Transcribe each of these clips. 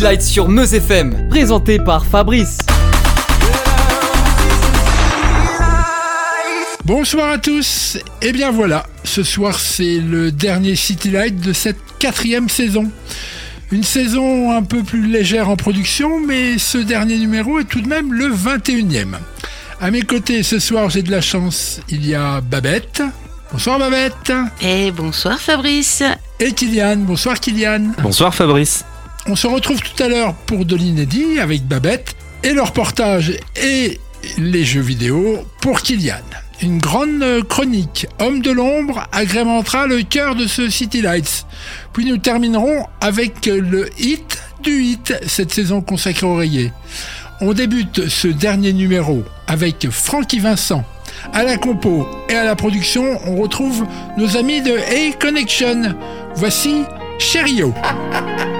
City Lights sur Meuse FM, présenté par Fabrice. Bonsoir à tous. Et eh bien voilà, ce soir c'est le dernier City Light de cette quatrième saison. Une saison un peu plus légère en production, mais ce dernier numéro est tout de même le 21e. À mes côtés ce soir j'ai de la chance, il y a Babette. Bonsoir Babette. Et bonsoir Fabrice. Et Kylian. Bonsoir Kylian. Bonsoir Fabrice. On se retrouve tout à l'heure pour de l'inédit avec Babette et le reportage et les jeux vidéo pour Kylian. Une grande chronique, Homme de l'ombre, agrémentera le cœur de ce City Lights. Puis nous terminerons avec le hit du hit, cette saison consacrée au rayé. On débute ce dernier numéro avec Frankie Vincent. À la compo et à la production, on retrouve nos amis de A Connection. Voici Cherio.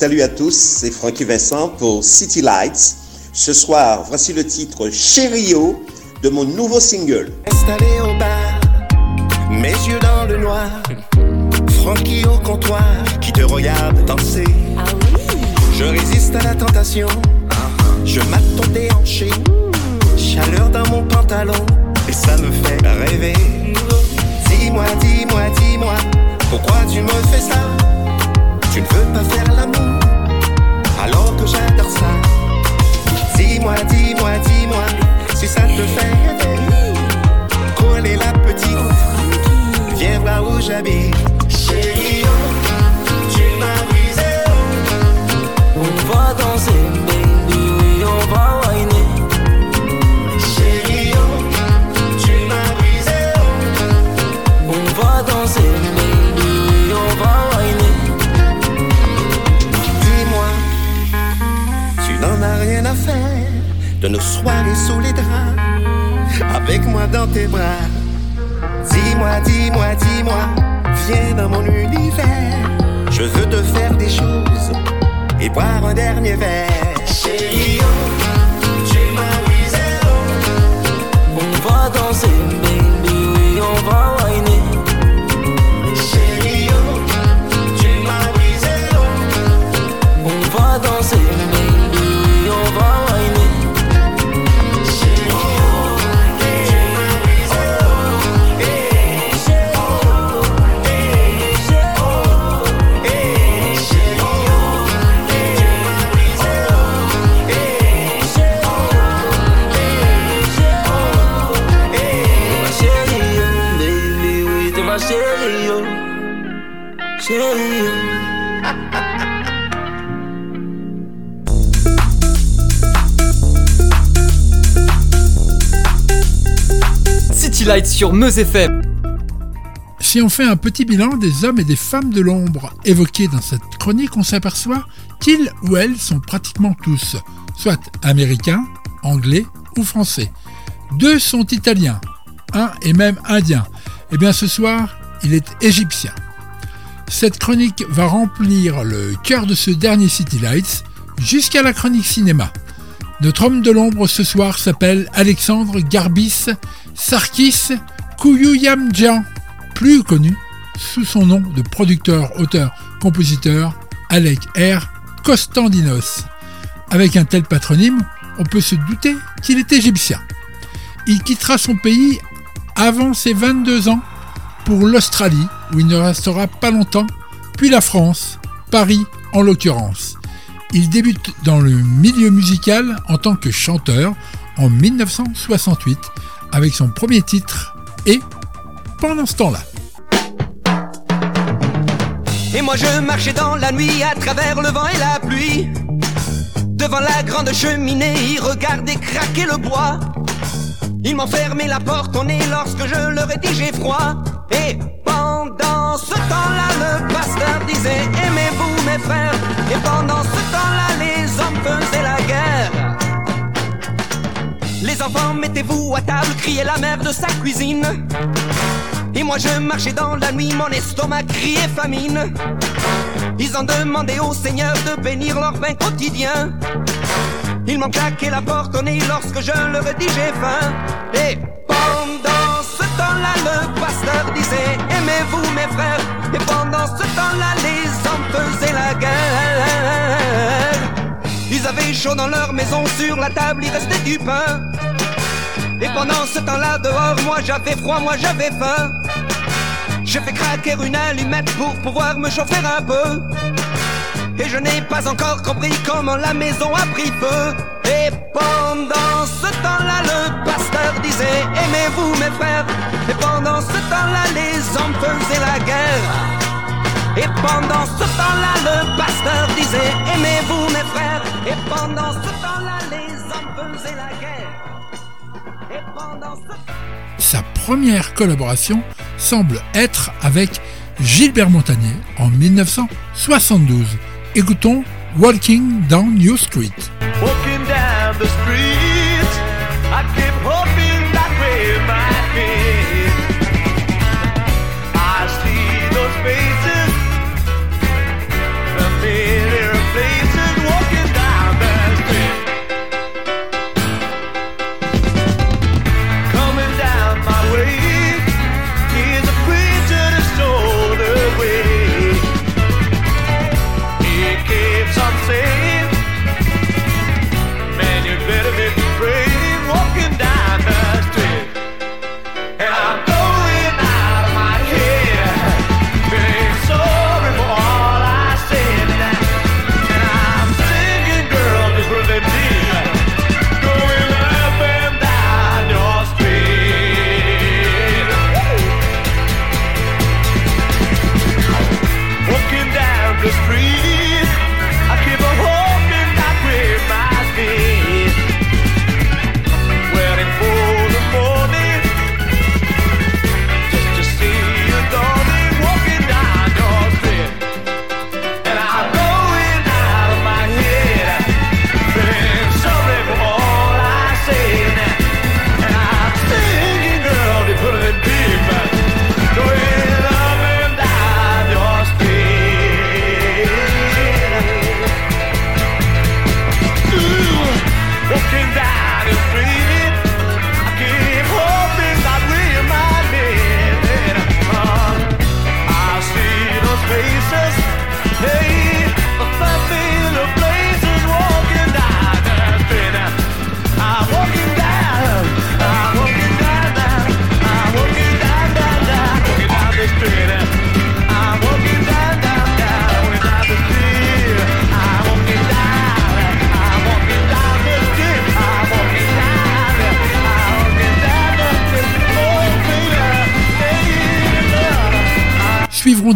Salut à tous, c'est Francky Vincent pour City Lights. Ce soir, voici le titre Chério de mon nouveau single. Installé au bar, mes yeux dans le noir, Francky au comptoir qui te regarde danser. Ah Je résiste à la tentation, je mate ton déhanché, chaleur dans mon pantalon et ça me fait rêver. Dis-moi, dis-moi, dis-moi, pourquoi tu me fais ça? Tu ne veux pas faire l'amour alors que j'adore ça. Dis-moi, dis-moi, dis-moi si ça te fait rêver. Coller la petite, viens voir où j'habite. Chérie, tu m'as brisé. On va danser, baby, on va de nos soirées sous les draps, avec moi dans tes bras. Dis-moi, dis-moi, dis-moi, viens dans mon univers. Je veux te faire des choses et boire un dernier verre. Chérie, tu m'as On va danser, sur Meuse FM. Si on fait un petit bilan des hommes et des femmes de l'ombre évoqués dans cette chronique, on s'aperçoit qu'ils ou elles sont pratiquement tous, soit américains, anglais ou français. Deux sont italiens, un est même indien. Et eh bien ce soir, il est égyptien. Cette chronique va remplir le cœur de ce dernier City Lights jusqu'à la chronique cinéma. Notre homme de l'ombre ce soir s'appelle Alexandre Garbis Sarkis Kouyouyamdjian, plus connu sous son nom de producteur, auteur, compositeur Alec R. Kostandinos. Avec un tel patronyme, on peut se douter qu'il est égyptien. Il quittera son pays avant ses 22 ans pour l'Australie, où il ne restera pas longtemps, puis la France, Paris en l'occurrence. Il débute dans le milieu musical en tant que chanteur en 1968 avec son premier titre et pendant ce temps-là. Et moi je marchais dans la nuit à travers le vent et la pluie. Devant la grande cheminée, il regardait craquer le bois. Ils m'ont fermé la porte au nez lorsque je leur ai dit j'ai froid. Et pendant ce temps-là, le pasteur disait Aimez-vous mes frères? Et pendant ce temps-là, les hommes faisaient la guerre. Les enfants, mettez-vous à table, criait la mère de sa cuisine. Et moi je marchais dans la nuit, mon estomac criait famine. Ils ont demandé au Seigneur de bénir leur pain quotidien. Ils m'ont claqué la porte au nez lorsque je leur ai dit j'ai faim. Et pendant ce temps-là, le pasteur disait Aimez-vous mes frères? Et pendant ce temps-là, les hommes faisaient la guerre. Ils avaient chaud dans leur maison, sur la table il restait du pain. Et pendant ce temps-là, dehors, moi j'avais froid, moi j'avais faim. J'ai fait craquer une allumette pour pouvoir me chauffer un peu. Et je n'ai pas encore compris comment la maison a pris feu. Et pendant ce temps-là, le pasteur disait Aimez-vous mes frères? Et pendant ce temps-là, les hommes faisaient la guerre. Et pendant ce temps-là, le pasteur disait Aimez-vous mes frères. Et pendant ce temps-là, les hommes faisaient la guerre. Et pendant ce Sa première collaboration semble être avec Gilbert Montagnier en 1972. Écoutons Walking Down New Street. Walking down the street,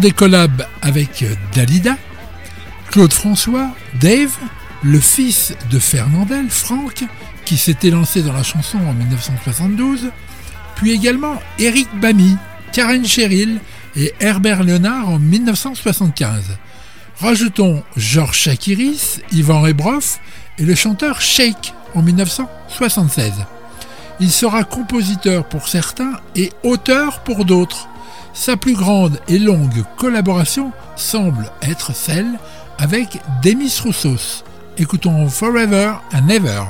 des collabs avec Dalida, Claude François, Dave, le fils de Fernandel, Franck, qui s'était lancé dans la chanson en 1972, puis également Eric Bamy, Karen Cheryl et Herbert Léonard en 1975. Rajoutons Georges Chakiris, Yvan Rebroff et le chanteur Shake en 1976. Il sera compositeur pour certains et auteur pour d'autres. Sa plus grande et longue collaboration semble être celle avec Demis Roussos. Écoutons Forever and Ever.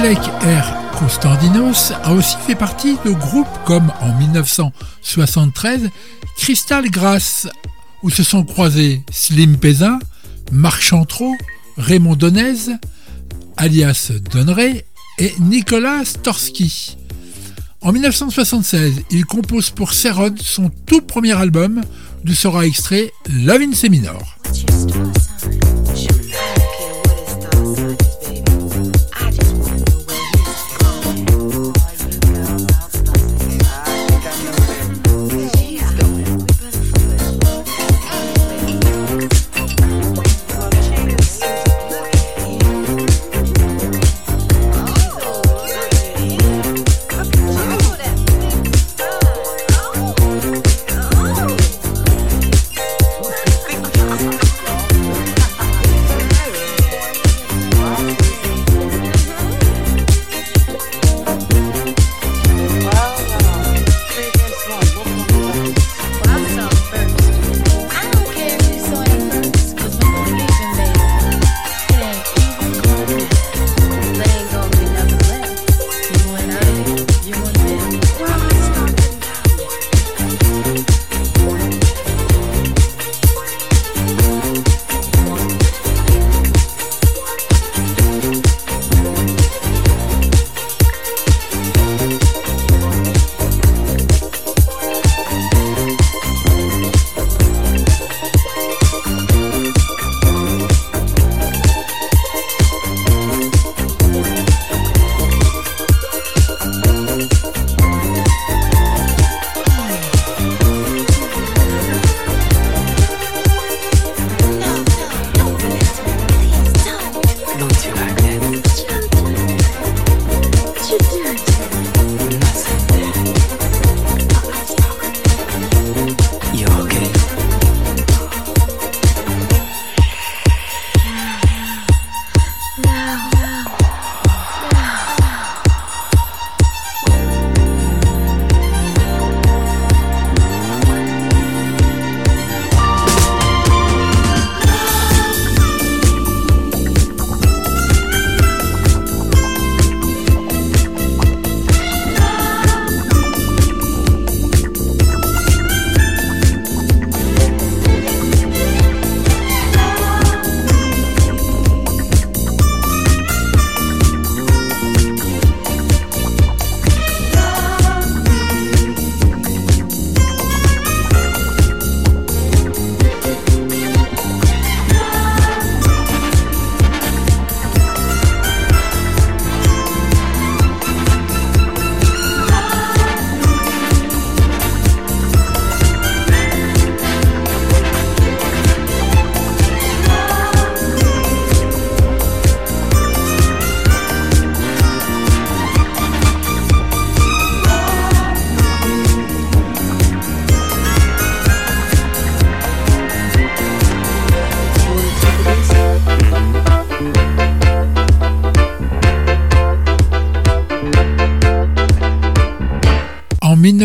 Alec R. Costandinos a aussi fait partie de groupes comme en 1973 Crystal Grass, où se sont croisés Slim Pezin, Marc Chantreau, Raymond Donez, alias Donneray, et Nicolas Storsky. En 1976, il compose pour Serod son tout premier album, d'où sera extrait Love in.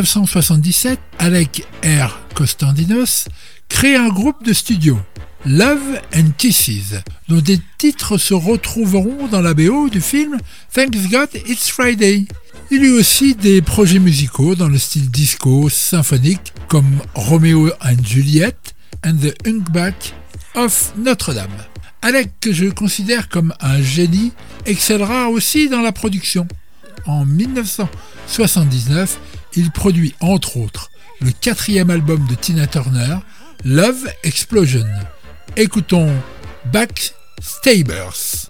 1977, Alec R. Costandinos crée un groupe de studio, Love and Kisses, dont des titres se retrouveront dans la BO du film Thanks God It's Friday. Il eut aussi des projets musicaux dans le style disco symphonique comme Romeo and Juliet and the Hunkback of Notre-Dame. Alec, que je considère comme un génie, excellera aussi dans la production. En 1979, il produit entre autres le quatrième album de Tina Turner, Love Explosion. Écoutons Backstabers.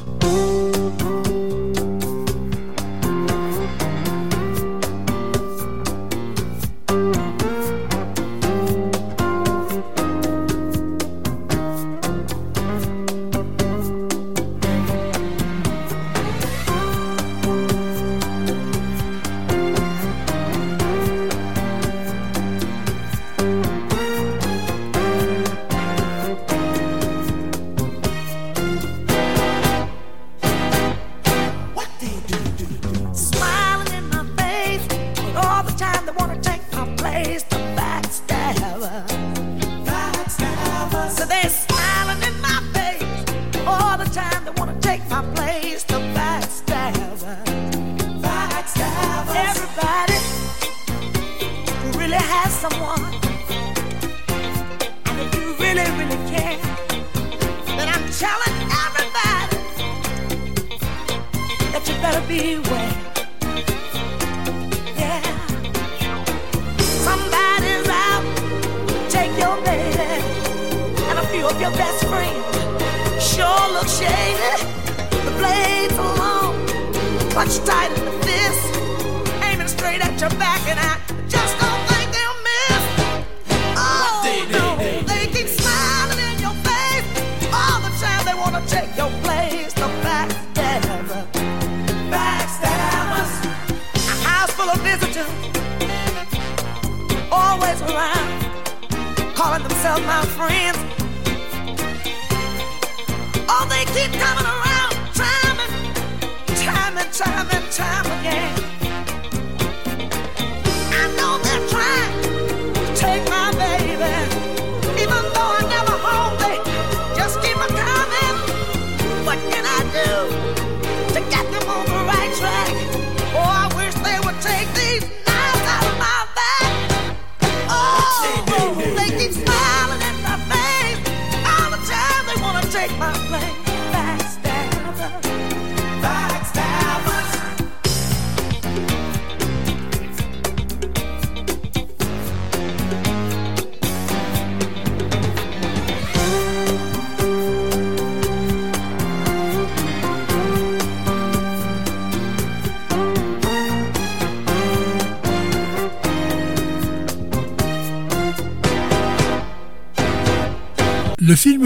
of my friends. Oh, they keep coming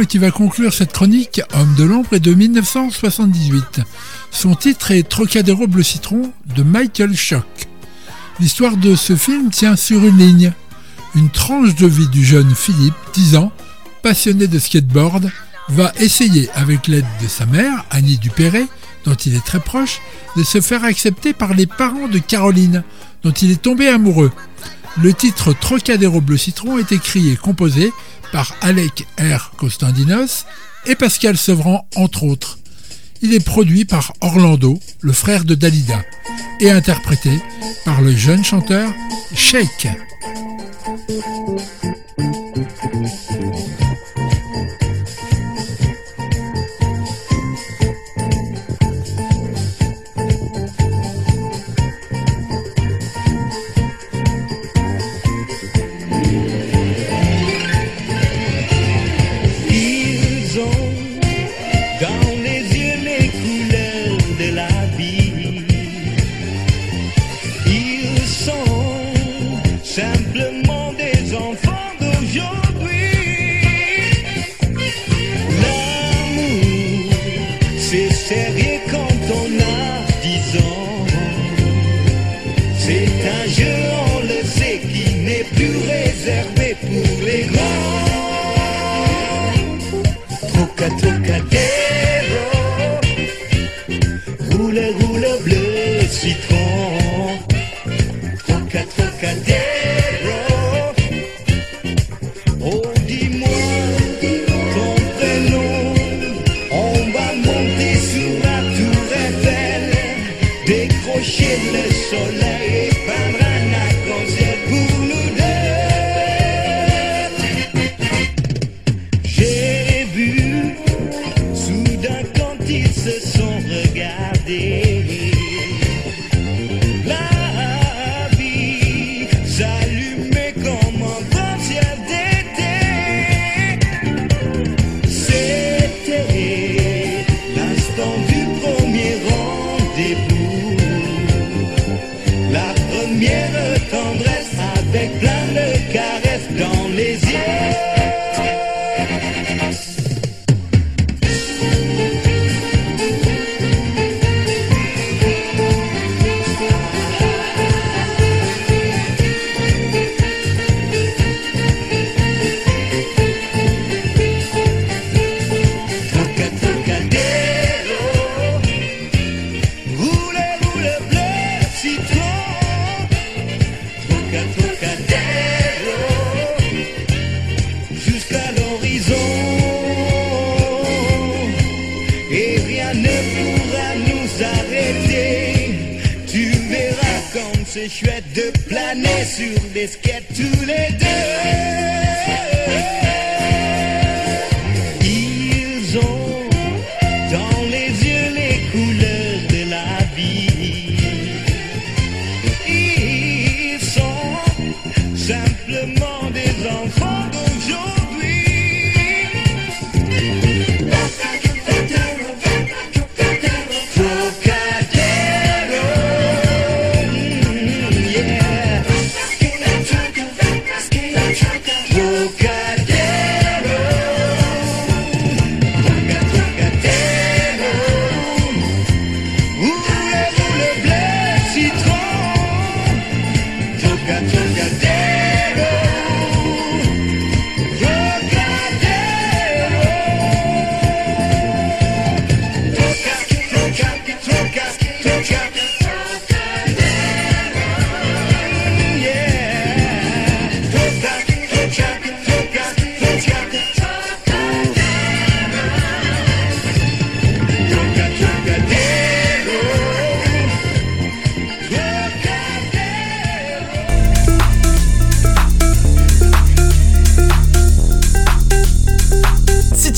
qui va conclure cette chronique, Homme de l'ombre, est de 1978. Son titre est Trocadéro bleu citron de Michael Schock. L'histoire de ce film tient sur une ligne, une tranche de vie du jeune Philippe, 10 ans, passionné de skateboard, va essayer, avec l'aide de sa mère, Annie Dupéré, dont il est très proche, de se faire accepter par les parents de Caroline, dont il est tombé amoureux. Le titre Trocadéro Bleu Citron est écrit et composé par Alec R. Costandinos et Pascal Sevran, entre autres. Il est produit par Orlando, le frère de Dalida, et interprété par le jeune chanteur Shake.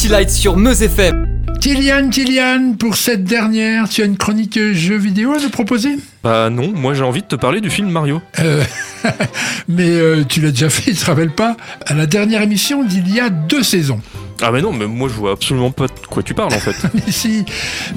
City Lights sur Meuse FM. Kylian, Kylian, pour cette dernière, tu as une chronique jeux vidéo à nous proposer? Bah non, moi j'ai envie de te parler du film Mario. Euh, Mais euh, tu l'as déjà fait, tu te rappelles pas? À la dernière émission d'il y a deux saisons. Ah mais non, mais moi je vois absolument pas de quoi tu parles en fait. Ici,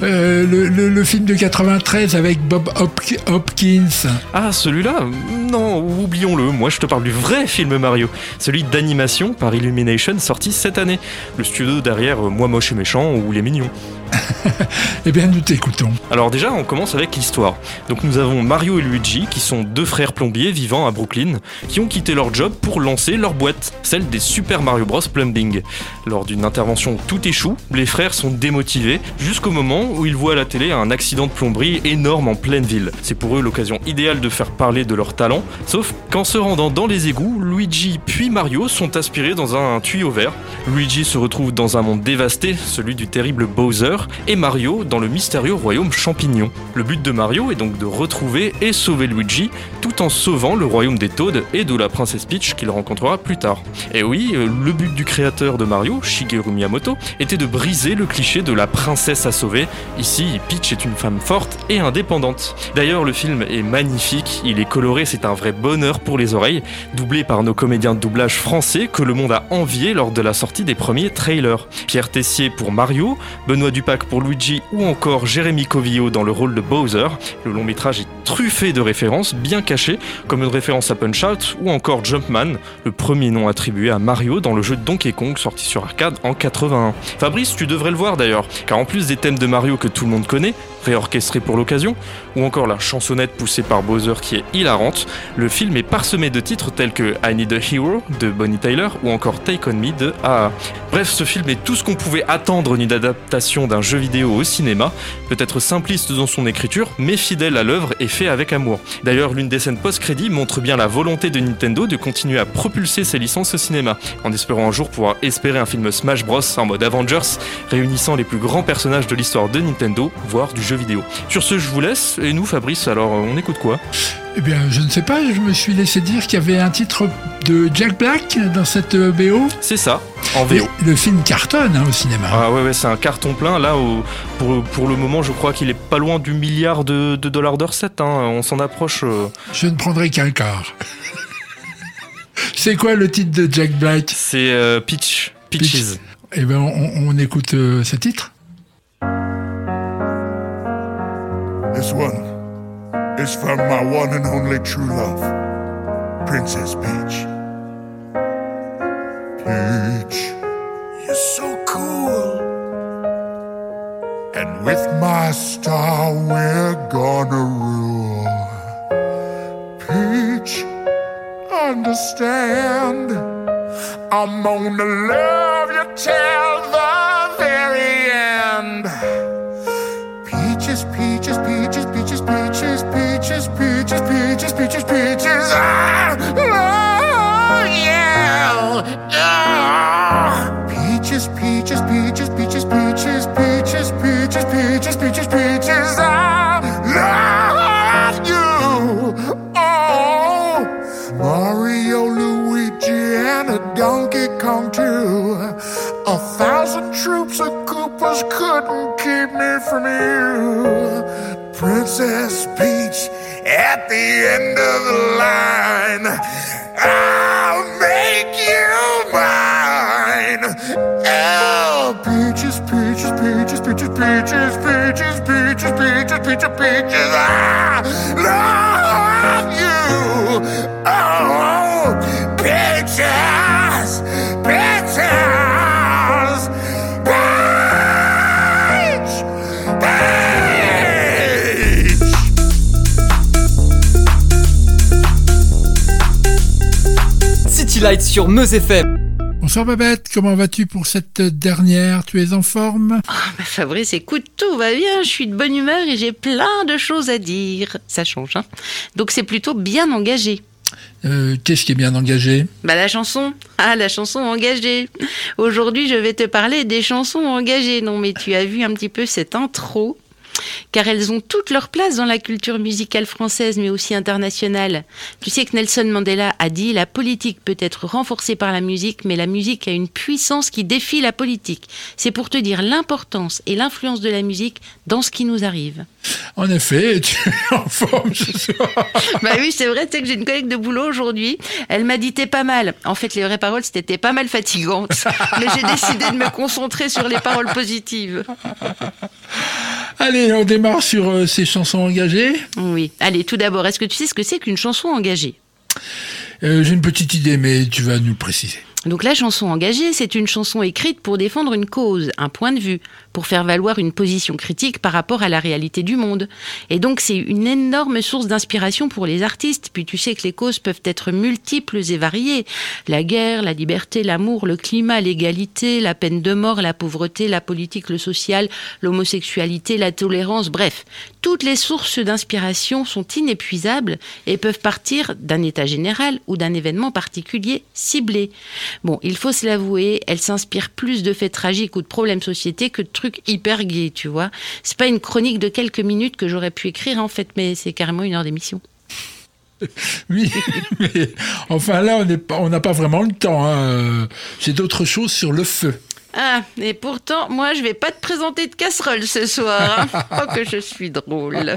euh, le, le- le film de 93 avec Bob Hop- Hopkins. Ah celui-là? Non, oublions-le, moi je te parle du vrai film Mario. Celui d'animation par Illumination sorti cette année. Le studio derrière euh, Moi moche et méchant ou Les Mignons. Eh bien, nous t'écoutons. Alors déjà, on commence avec l'histoire. Donc nous avons Mario et Luigi, qui sont deux frères plombiers vivant à Brooklyn, qui ont quitté leur job pour lancer leur boîte, celle des Super Mario Bros Plumbing. Lors d'une intervention tout échoue, les frères sont démotivés, jusqu'au moment où ils voient à la télé un accident de plomberie énorme en pleine ville. C'est pour eux l'occasion idéale de faire parler de leur talent, sauf qu'en se rendant dans les égouts, Luigi puis Mario sont aspirés dans un tuyau vert. Luigi se retrouve dans un monde dévasté, celui du terrible Bowser, et Mario dans le mystérieux royaume champignon. Le but de Mario est donc de retrouver et sauver Luigi, tout en sauvant le royaume des Toads et de la princesse Peach qu'il rencontrera plus tard. Et oui, euh, le but du créateur de Mario, Shigeru Miyamoto, était de briser le cliché de la princesse à sauver. Ici, Peach est une femme forte et indépendante. D'ailleurs, le film est magnifique, il est coloré, c'est un vrai bonheur pour les oreilles, doublé par nos comédiens de doublage français que le monde a envié lors de la sortie des premiers trailers. Pierre Tessier pour Mario, Benoît Dupac pour Luigi ou encore Jérémy Covillo dans le rôle de Bowser. Le long métrage est truffé de références bien cachées, comme une référence à Punch-Out ou encore Jumpman, le premier nom attribué à Mario dans le jeu Donkey Kong sorti sur arcade en 81. Fabrice, tu devrais le voir d'ailleurs, car en plus des thèmes de Mario que tout le monde connaît, réorchestrés pour l'occasion, ou encore la chansonnette poussée par Bowser qui est hilarante, le film est parsemé de titres tels que I Need a Hero de Bonnie Tyler ou encore Take On Me de AA. Bref, ce film est tout ce qu'on pouvait attendre d'une adaptation d'un jeu vidéo au cinéma, peut-être simpliste dans son écriture, mais fidèle à l'œuvre et fait avec amour. D'ailleurs, l'une des scènes post-crédit montre bien la volonté de Nintendo de continuer à propulser ses licences au cinéma, en espérant un jour pouvoir espérer un film Smash Bros en mode Avengers, réunissant les plus grands personnages de l'histoire de Nintendo, voire du jeu vidéo. Sur ce, je vous laisse, et nous, Fabrice, alors on écoute quoi? Eh bien, je ne sais pas, je me suis laissé dire qu'il y avait un titre de Jack Black dans cette euh, BO. C'est ça, en VO. le film cartonne hein, au cinéma. Ah ouais, ouais c'est un carton plein. Là, au- pour, pour le moment, je crois qu'il est pas loin du milliard de, de dollars de recettes. hein. On s'en approche. euh. Je ne prendrai qu'un quart. C'est quoi le titre de Jack Black? C'est euh, Peach. Peaches. Eh bien, on, on écoute euh, ce titre. This one is from my one and only true love, Princess Peach. Peach, you're so cool. And with my star, we're gonna rule. Peach, understand. I'm gonna love you till A thousand troops of Koopas couldn't keep me from you. Princess Peach at the end of the line. I'll make you mine. Oh, peaches, peaches, peaches, peaches, peaches, peaches, peaches, peaches, peaches. peaches. Ah! City Lights sur Meuse FM. Bonsoir Babette, comment vas-tu pour cette dernière? Tu es en forme? Bah, Fabrice, écoute, tout va bien, je suis de bonne humeur et j'ai plein de choses à dire. Ça change, hein Donc c'est plutôt bien engagé. Euh, Qu'est-ce qui est bien engagé? Bah la chanson, ah la chanson engagée. Aujourd'hui je vais te parler des chansons engagées. Non mais tu as vu un petit peu cette intro car elles ont toute leur place dans la culture musicale française mais aussi internationale. Tu sais que Nelson Mandela a dit la politique peut être renforcée par la musique mais la musique a une puissance qui défie la politique. C'est pour te dire l'importance et l'influence de la musique dans ce qui nous arrive. En effet, tu es en forme ce soir. Bah oui, c'est vrai, tu sais que j'ai une collègue de boulot aujourd'hui. Elle m'a dit t'es pas mal. En fait, les vraies paroles, c'était pas mal fatigante. Mais j'ai décidé de me concentrer sur les paroles positives. Allez, on démarre sur euh, ces chansons engagées. Oui. Allez, tout d'abord, est-ce que tu sais ce que c'est qu'une chanson engagée? Euh, J'ai une petite idée, mais tu vas nous le préciser. Donc la chanson engagée, c'est une chanson écrite pour défendre une cause, un point de vue, pour faire valoir une position critique par rapport à la réalité du monde. Et donc c'est une énorme source d'inspiration pour les artistes, puis tu sais que les causes peuvent être multiples et variées. La guerre, la liberté, l'amour, le climat, l'égalité, la peine de mort, la pauvreté, la politique, le social, l'homosexualité, la tolérance, bref. Toutes les sources d'inspiration sont inépuisables et peuvent partir d'un état général ou d'un événement particulier ciblé. Bon, il faut se l'avouer, elle s'inspire plus de faits tragiques ou de problèmes de société que de trucs hyper gays, tu vois. C'est pas une chronique de quelques minutes que j'aurais pu écrire en fait, mais c'est carrément une heure d'émission. Oui, mais enfin là, on n'a pas vraiment le temps. hein. J'ai d'autres choses sur le feu. Ah, et pourtant, moi, je vais pas te présenter de casserole ce soir. hein. Oh, que je suis drôle.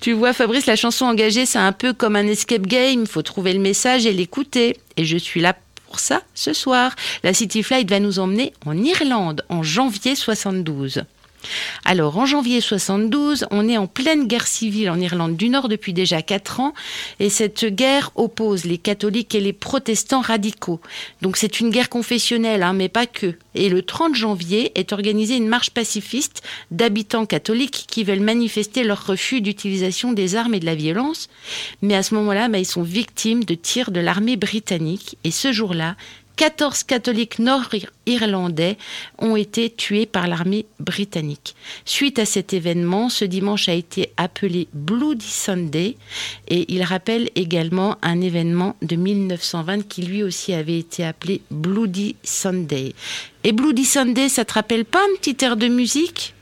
Tu vois, Fabrice, la chanson engagée, c'est un peu comme un escape game. Il faut trouver le message et l'écouter. Et je suis là pour ça ce soir. La City Flight va nous emmener en Irlande en janvier 72. Alors, en janvier 72, on est en pleine guerre civile en Irlande du Nord depuis déjà quatre ans, et cette guerre oppose les catholiques et les protestants radicaux. Donc, c'est une guerre confessionnelle, hein, mais pas que. Et le 30 janvier est organisée une marche pacifiste d'habitants catholiques qui veulent manifester leur refus d'utilisation des armes et de la violence. Mais à ce moment-là, bah, ils sont victimes de tirs de l'armée britannique, et ce jour-là, 14 catholiques nord-irlandais ont été tués par l'armée britannique. Suite à cet événement, ce dimanche a été appelé Bloody Sunday et il rappelle également un événement de 1920 qui lui aussi avait été appelé Bloody Sunday. Et Bloody Sunday, ça te rappelle pas un petit air de musique?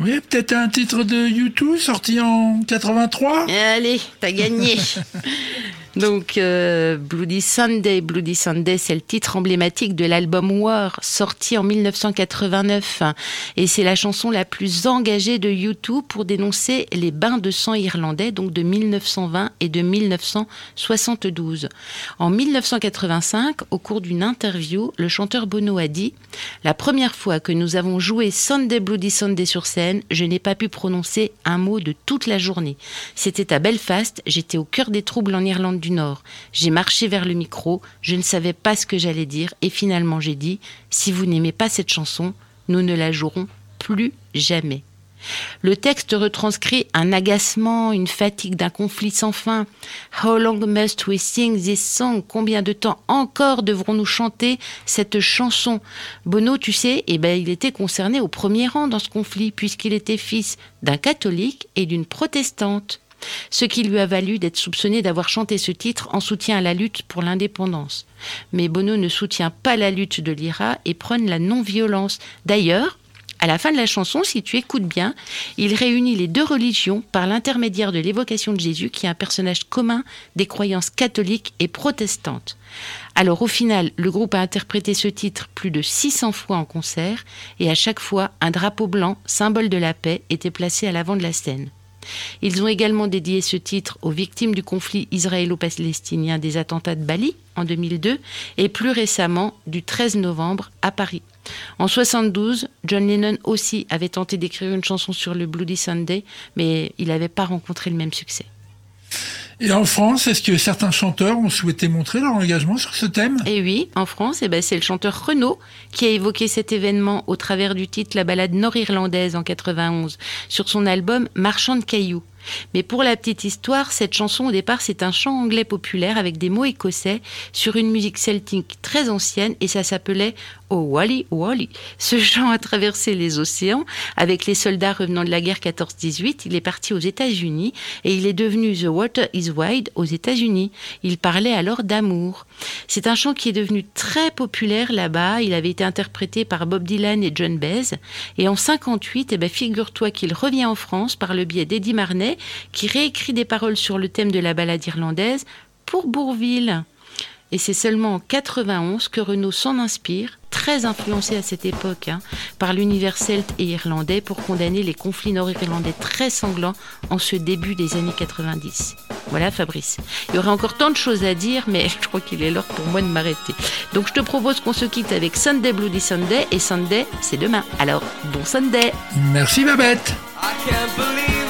Oui, peut-être un titre de YouTube sorti en 83 Allez, t'as gagné. Donc, euh, Bloody Sunday, Bloody Sunday, c'est le titre emblématique de l'album War, sorti en 1989. Et c'est la chanson la plus engagée de YouTube pour dénoncer les bains de sang irlandais, donc de 1920 et de 1972. En 1985, au cours d'une interview, le chanteur Bono a dit La première fois que nous avons joué Sunday Bloody Sunday sur scène, je n'ai pas pu prononcer un mot de toute la journée. C'était à Belfast, j'étais au cœur des troubles en Irlande Nord. J'ai marché vers le micro, je ne savais pas ce que j'allais dire, et finalement j'ai dit Si vous n'aimez pas cette chanson, nous ne la jouerons plus jamais. Le texte retranscrit un agacement, une fatigue d'un conflit sans fin. How long must we sing this song? Combien de temps encore devrons-nous chanter cette chanson? Bono, tu sais, eh ben, il était concerné au premier rang dans ce conflit, puisqu'il était fils d'un catholique et d'une protestante. Ce qui lui a valu d'être soupçonné d'avoir chanté ce titre en soutien à la lutte pour l'indépendance. Mais Bono ne soutient pas la lutte de l'IRA et prône la non-violence. D'ailleurs, À la fin de la chanson, si tu écoutes bien, il réunit les deux religions par l'intermédiaire de l'évocation de Jésus, qui est un personnage commun des croyances catholiques et protestantes. Alors au final, le groupe a interprété ce titre plus de 600 fois en concert, et à chaque fois, un drapeau blanc, symbole de la paix, était placé à l'avant de la scène. Ils ont également dédié ce titre aux victimes du conflit israélo-palestinien des attentats de Bali en 2002 et plus récemment du 13 novembre à Paris. En 72, John Lennon aussi avait tenté d'écrire une chanson sur le Bloody Sunday, mais il n'avait pas rencontré le même succès. Et en France, est-ce que certains chanteurs ont souhaité montrer leur engagement sur ce thème? Et oui, en France, eh ben, c'est le chanteur Renaud qui a évoqué cet événement au travers du titre La balade nord-irlandaise en 91 sur son album Marchand de cailloux. Mais pour la petite histoire, cette chanson au départ c'est un chant anglais populaire avec des mots écossais sur une musique celtique très ancienne et ça s'appelait Oh Wally Wally. Ce chant a traversé les océans avec les soldats revenant de la guerre 14-18. Il est parti aux États-Unis et il est devenu The Water is Wide aux États-Unis. Il parlait alors d'amour. C'est un chant qui est devenu très populaire là-bas. Il avait été interprété par Bob Dylan et John Baez. Et en 58, eh ben, figure-toi qu'il revient en France par le biais d'Eddie Marnet qui réécrit des paroles sur le thème de la balade irlandaise pour Bourville. Et c'est seulement en 91 que Renaud s'en inspire, très influencé à cette époque hein, par l'univers celte et irlandais pour condamner les conflits nord-irlandais très sanglants en ce début des années 90. Voilà Fabrice. Il y aurait encore tant de choses à dire, mais je crois qu'il est l'heure pour moi de m'arrêter. Donc je te propose qu'on se quitte avec Sunday Bloody Sunday, et Sunday, c'est demain. Alors, bon Sunday Merci Babette I can't believe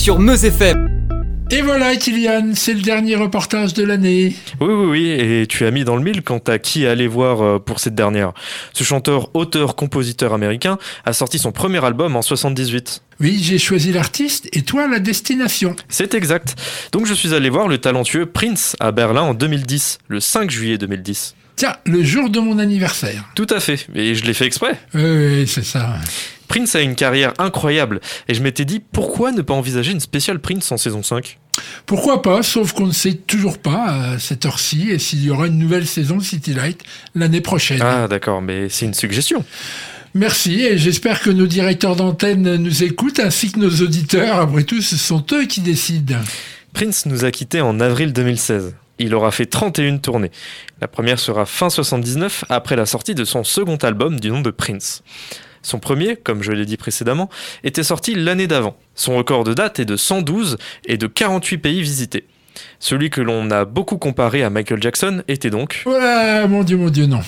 sur Meuse FM. Et voilà, Kylian, c'est le dernier reportage de l'année. Oui, oui, oui, et tu as mis dans le mille quant à qui aller voir euh, pour cette dernière. Ce chanteur, auteur, compositeur américain a sorti son premier album en 78. Oui, j'ai choisi l'artiste et toi la destination. C'est exact. Donc je suis allé voir le talentueux Prince à Berlin en 2010, le 5 juillet 2010. Tiens, le jour de mon anniversaire. Tout à fait, et je l'ai fait exprès. Oui, oui, c'est ça. Prince a une carrière incroyable, et je m'étais dit pourquoi ne pas envisager une spéciale Prince en saison 5 Pourquoi pas, sauf qu'on ne sait toujours pas à cette heure-ci et s'il y aura une nouvelle saison de City Light l'année prochaine. Ah d'accord, mais c'est une suggestion. Merci et j'espère que nos directeurs d'antenne nous écoutent ainsi que nos auditeurs. Après tout, ce sont eux qui décident. Prince nous a quittés en avril 2016. Il aura fait 31 tournées. La première sera fin 79 après la sortie de son second album du nom de Prince. Son premier, comme je l'ai dit précédemment, était sorti l'année d'avant. Son record de date est de 112 et de 48 pays visités. Celui que l'on a beaucoup comparé à Michael Jackson était donc... Ouais, mon Dieu, mon Dieu, non.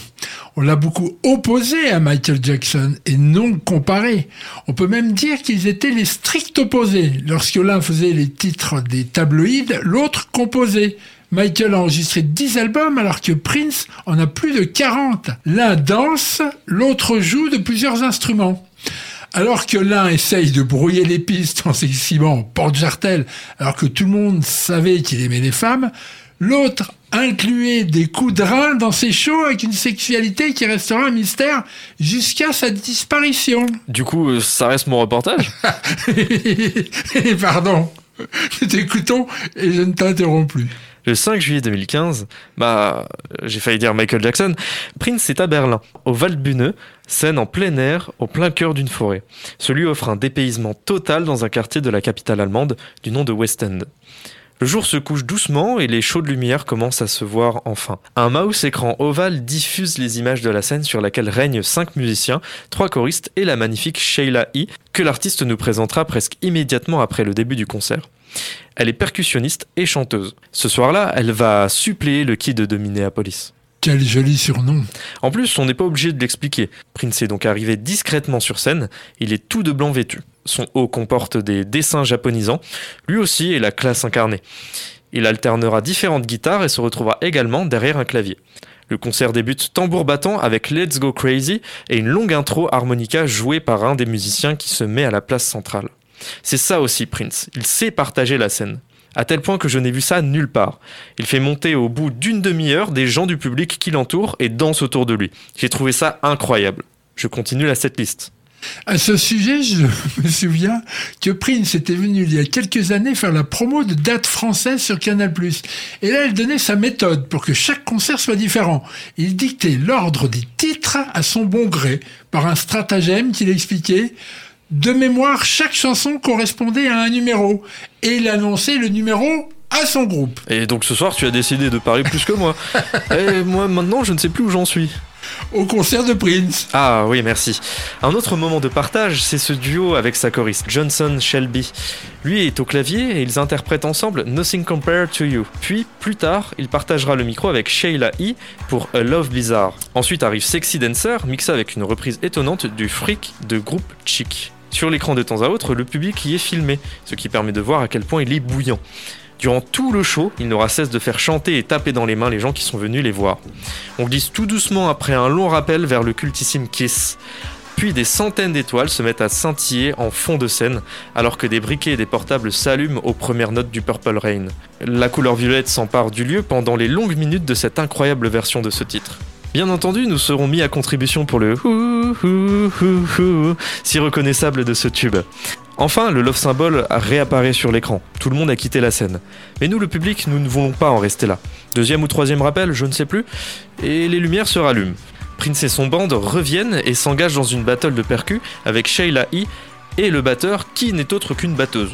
On l'a beaucoup opposé à Michael Jackson et non comparé. On peut même dire qu'ils étaient les stricts opposés. Lorsque l'un faisait les titres des tabloïds, l'autre composait. Michael a enregistré 10 albums alors que Prince en a plus de 40. L'un danse, l'autre joue de plusieurs instruments. Alors que l'un essaye de brouiller les pistes en s'exhibant porte-jartel alors que tout le monde savait qu'il aimait les femmes, l'autre incluait des coups de rein dans ses shows avec une sexualité qui restera un mystère jusqu'à sa disparition. Du coup, euh, ça reste mon reportage? Pardon, nous et je ne t'interromps plus. Le 5 juillet 2015, bah, j'ai failli dire Michael Jackson, Prince est à Berlin, au Waldbühne, scène en plein air, au plein cœur d'une forêt. Ce lieu offre un dépaysement total dans un quartier de la capitale allemande du nom de West End. Le jour se couche doucement et les chaudes lumières commencent à se voir enfin. Un mouse écran ovale diffuse les images de la scène sur laquelle règnent cinq musiciens, trois choristes et la magnifique Sheila E. que l'artiste nous présentera presque immédiatement après le début du concert. Elle est percussionniste et chanteuse. Ce soir-là, elle va suppléer le kid de Minneapolis. Quel joli surnom. En plus, on n'est pas obligé de l'expliquer. Prince est donc arrivé discrètement sur scène. Il est tout de blanc vêtu. Son haut comporte des dessins japonisants. Lui aussi est la classe incarnée. Il alternera différentes guitares et se retrouvera également derrière un clavier. Le concert débute tambour battant avec Let's Go Crazy et une longue intro harmonica jouée par un des musiciens qui se met à la place centrale. C'est ça aussi Prince, il sait partager la scène. À tel point que je n'ai vu ça nulle part. Il fait monter au bout d'une demi-heure des gens du public qui l'entourent et dansent autour de lui. J'ai trouvé ça incroyable. Je continue la setlist. À ce sujet, je me souviens que Prince était venu il y a quelques années faire la promo de dates françaises sur Canal+. Et là, il donnait sa méthode pour que chaque concert soit différent. Il dictait l'ordre des titres à son bon gré, par un stratagème qu'il expliquait. De mémoire, chaque chanson correspondait à un numéro. Et il annonçait le numéro à son groupe. Et donc ce soir, tu as décidé de parler plus que moi. Et moi, maintenant, je ne sais plus où j'en suis. Au concert de Prince. Ah oui, merci. Un autre moment de partage, c'est ce duo avec sa choriste Johnson Shelby. Lui est au clavier et ils interprètent ensemble Nothing Compared to You. Puis, plus tard, il partagera le micro avec Sheila E. pour A Love Blizzard. Ensuite arrive Sexy Dancer, mixé avec une reprise étonnante du Freak de groupe Chic. Sur l'écran de temps à autre, le public y est filmé, ce qui permet de voir à quel point il est bouillant. Durant tout le show, il n'aura cesse de faire chanter et taper dans les mains les gens qui sont venus les voir. On glisse tout doucement après un long rappel vers le cultissime Kiss. Puis des centaines d'étoiles se mettent à scintiller en fond de scène, alors que des briquets et des portables s'allument aux premières notes du Purple Rain. La couleur violette s'empare du lieu pendant les longues minutes de cette incroyable version de ce titre. Bien entendu, nous serons mis à contribution pour le si reconnaissable de ce tube. Enfin, le love symbol réapparaît sur l'écran. Tout le monde a quitté la scène. Mais nous, le public, nous ne voulons pas en rester là. Deuxième ou troisième rappel, je ne sais plus. Et les lumières se rallument. Prince et son band reviennent et s'engagent dans une battle de percus avec Sheila E. et le batteur qui n'est autre qu'une batteuse.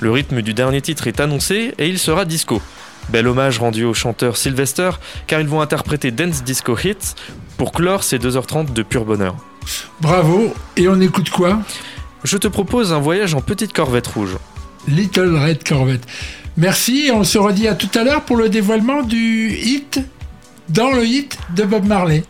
Le rythme du dernier titre est annoncé et il sera disco. Bel hommage rendu au chanteur Sylvester car ils vont interpréter Dance Disco Hits pour clore ces 2h30 de pur bonheur. Bravo. Et on écoute quoi? Je te propose un voyage en petite corvette rouge. Little Red Corvette. Merci et on se redit à tout à l'heure pour le dévoilement du hit dans le hit de Bob Marley.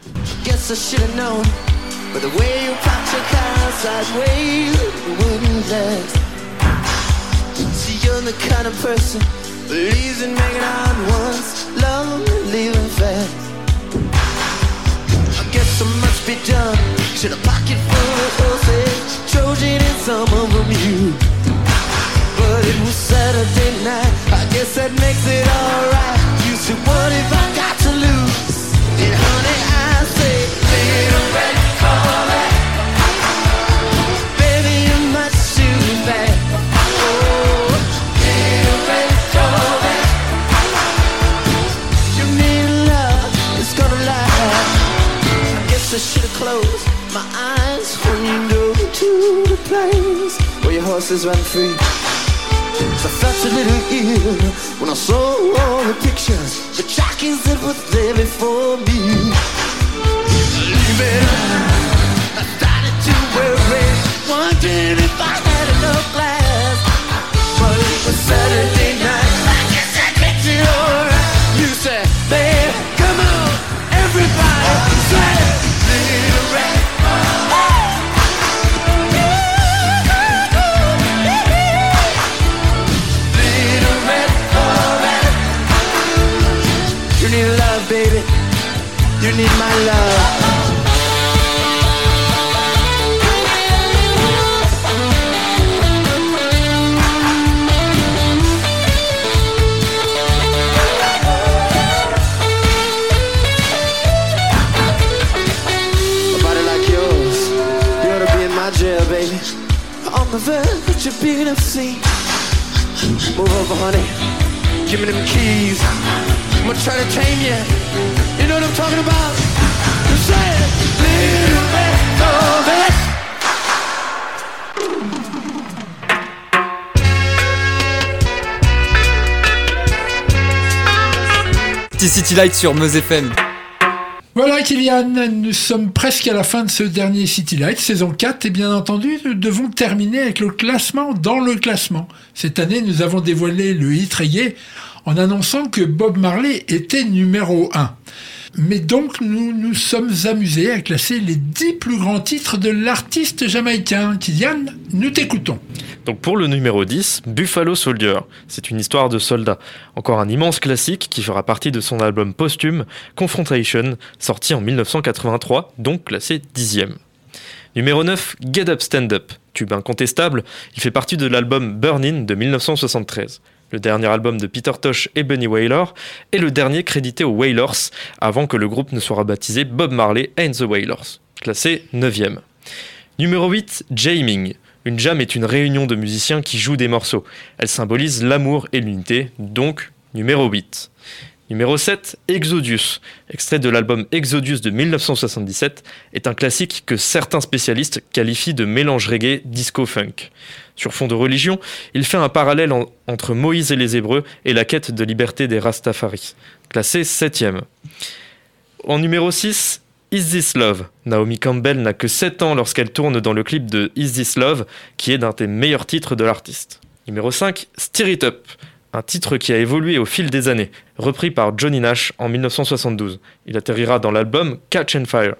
Guess so much be done. Should a pocket full of Trojan and some of them you. But it was Saturday night. I guess that makes it alright. You said, what if I got to lose? And honey, the place where your horses run free. So I felt a little ill when I saw all the pictures, the jockeys that were there before me. Leave it Light sur Meuse FM. Voilà Kylian, nous sommes presque à la fin de ce dernier City Light, saison 4, et bien entendu, nous devons terminer avec le classement dans le classement. Cette année, nous avons dévoilé le hit reggae en annonçant que Bob Marley était numéro 1. Mais donc, nous nous sommes amusés à classer les 10 plus grands titres de l'artiste jamaïcain. Kylian, nous t'écoutons. Donc pour le numéro 10, Buffalo Soldier. C'est une histoire de soldat. Encore un immense classique qui fera partie de son album posthume Confrontation, sorti en 1983, donc classé 10e. Numéro 9, Get Up Stand Up. Tube incontestable, il fait partie de l'album Burnin' de 1973. Le dernier album de Peter Tosh et Bunny Wailer, et le dernier crédité aux Wailers, avant que le groupe ne soit rebaptisé Bob Marley and the Wailers. Classé 9e. Numéro 8, Jaming. Une jam est une réunion de musiciens qui jouent des morceaux. Elle symbolise l'amour et l'unité, donc numéro 8. Numéro 7, Exodus. Extrait de l'album Exodus de 1977, est un classique que certains spécialistes qualifient de mélange reggae disco-funk. Sur fond de religion, il fait un parallèle en- entre Moïse et les Hébreux et la quête de liberté des Rastafari. Classé 7ème. En numéro 6, Is This Love Naomi Campbell n'a que 7 ans lorsqu'elle tourne dans le clip de Is This Love, qui est d'un des meilleurs titres de l'artiste. Numéro 5, Stir It Up, un titre qui a évolué au fil des années, repris par Johnny Nash en 1972. Il atterrira dans l'album Catch and Fire.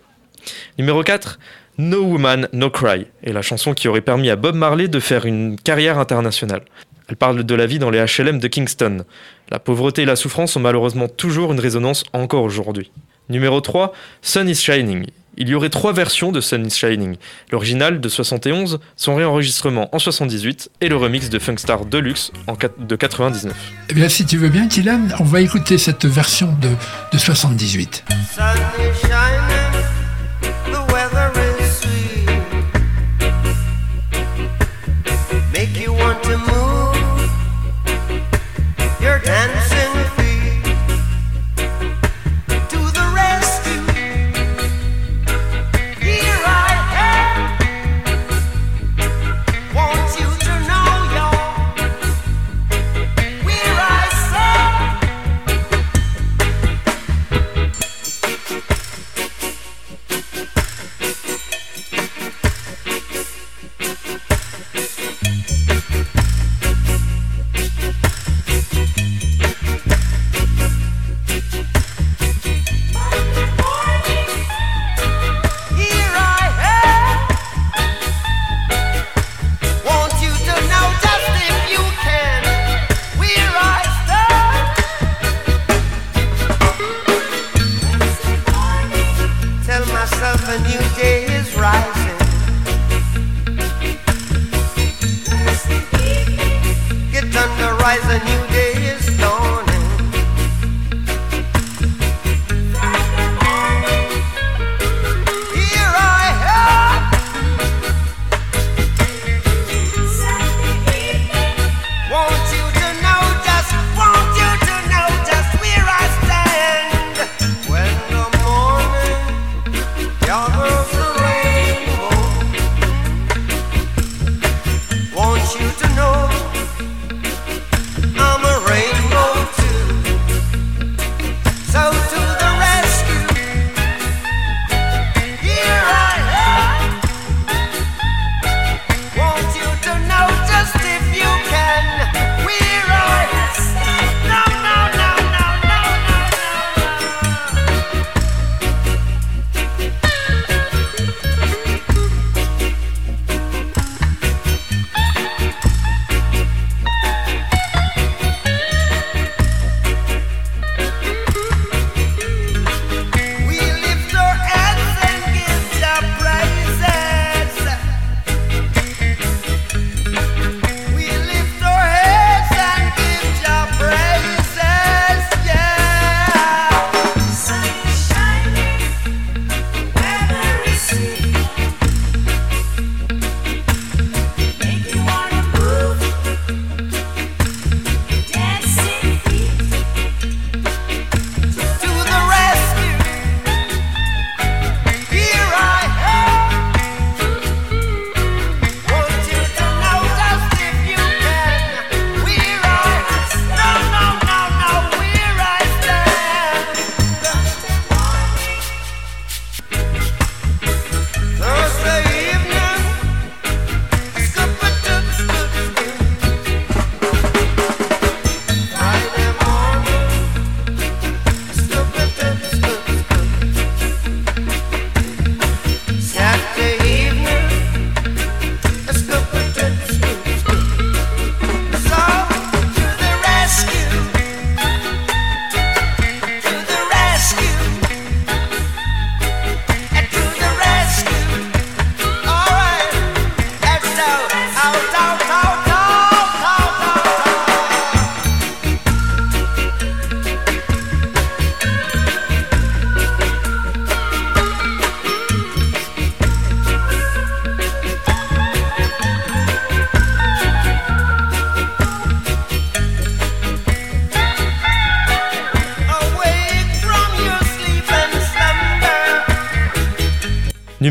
Numéro 4, No Woman, No Cry, est la chanson qui aurait permis à Bob Marley de faire une carrière internationale. Elle parle de la vie dans les HLM de Kingston. La pauvreté et la souffrance ont malheureusement toujours une résonance encore aujourd'hui. Numéro 3, Sun is Shining. Il y aurait trois versions de Sun is Shining. L'original de 71, son réenregistrement en 78 et le remix de Funkstar Deluxe en de 99. Eh bien, si tu veux bien, Kylian, on va écouter cette version de, de 78. Sun is shining,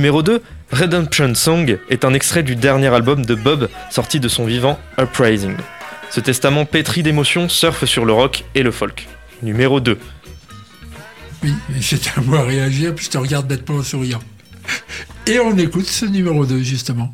Numéro 2, Redemption Song est un extrait du dernier album de Bob sorti de son vivant Uprising. Ce testament pétri d'émotions surfe sur le rock et le folk. Numéro 2. Oui, mais c'est à moi à réagir, puis je te regarde bêtement en souriant. Et on écoute ce numéro 2, justement.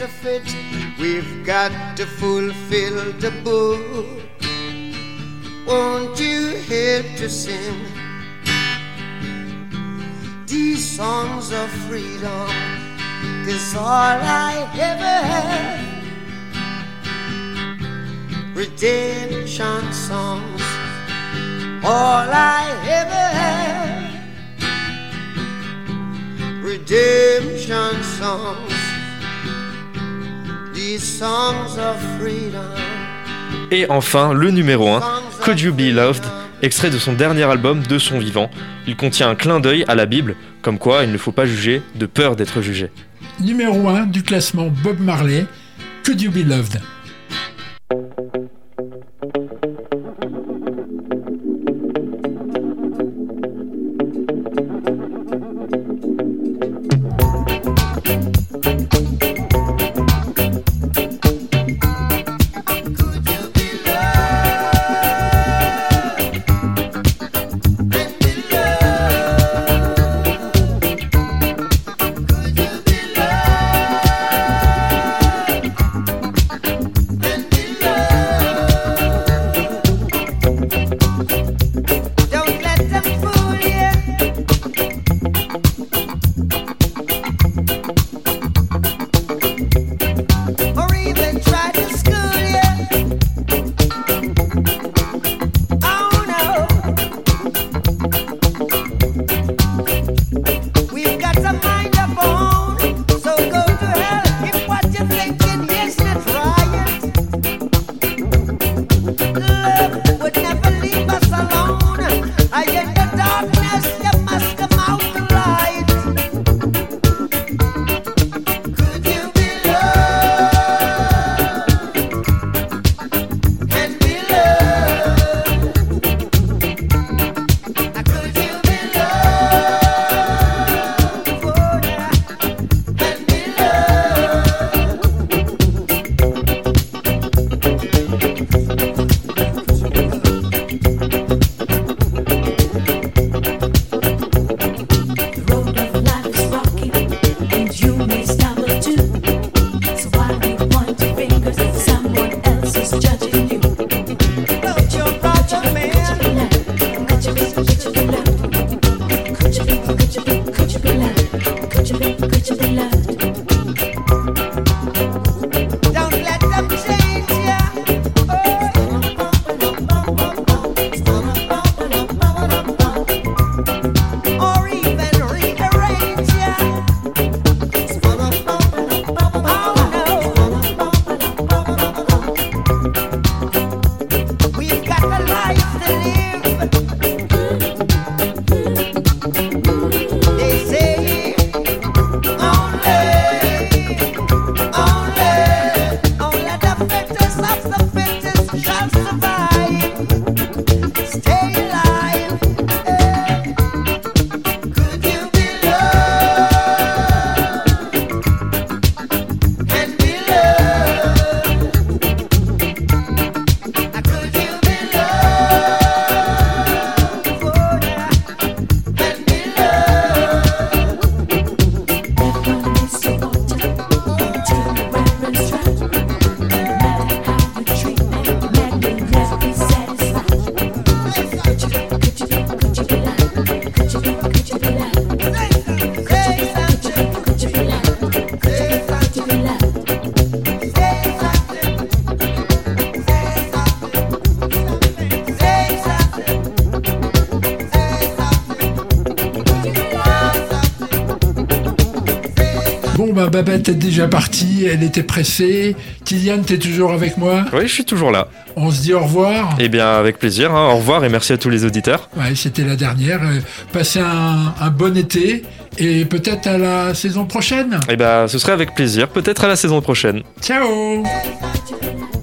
of it. We've got to fulfill the book. Won't you help to sing these songs of freedom? Cause all I ever had redemption songs. All I ever had redemption songs. Et enfin, le numéro 1, Could You Be Loved, extrait de son dernier album De son vivant. Il contient un clin d'œil à la Bible, comme quoi il ne faut pas juger de peur d'être jugé. Numéro 1 du classement Bob Marley, Could You Be Loved? Bah, Babette est déjà partie, elle était pressée. Kylian, t'es toujours avec moi? Oui, je suis toujours là. On se dit au revoir. Eh bien, avec plaisir. hein. Au revoir et merci à tous les auditeurs. Ouais, c'était la dernière. Euh, Passez un, un bon été et peut-être à la saison prochaine. Eh bien, ce serait avec plaisir. Peut-être à la saison prochaine. Ciao.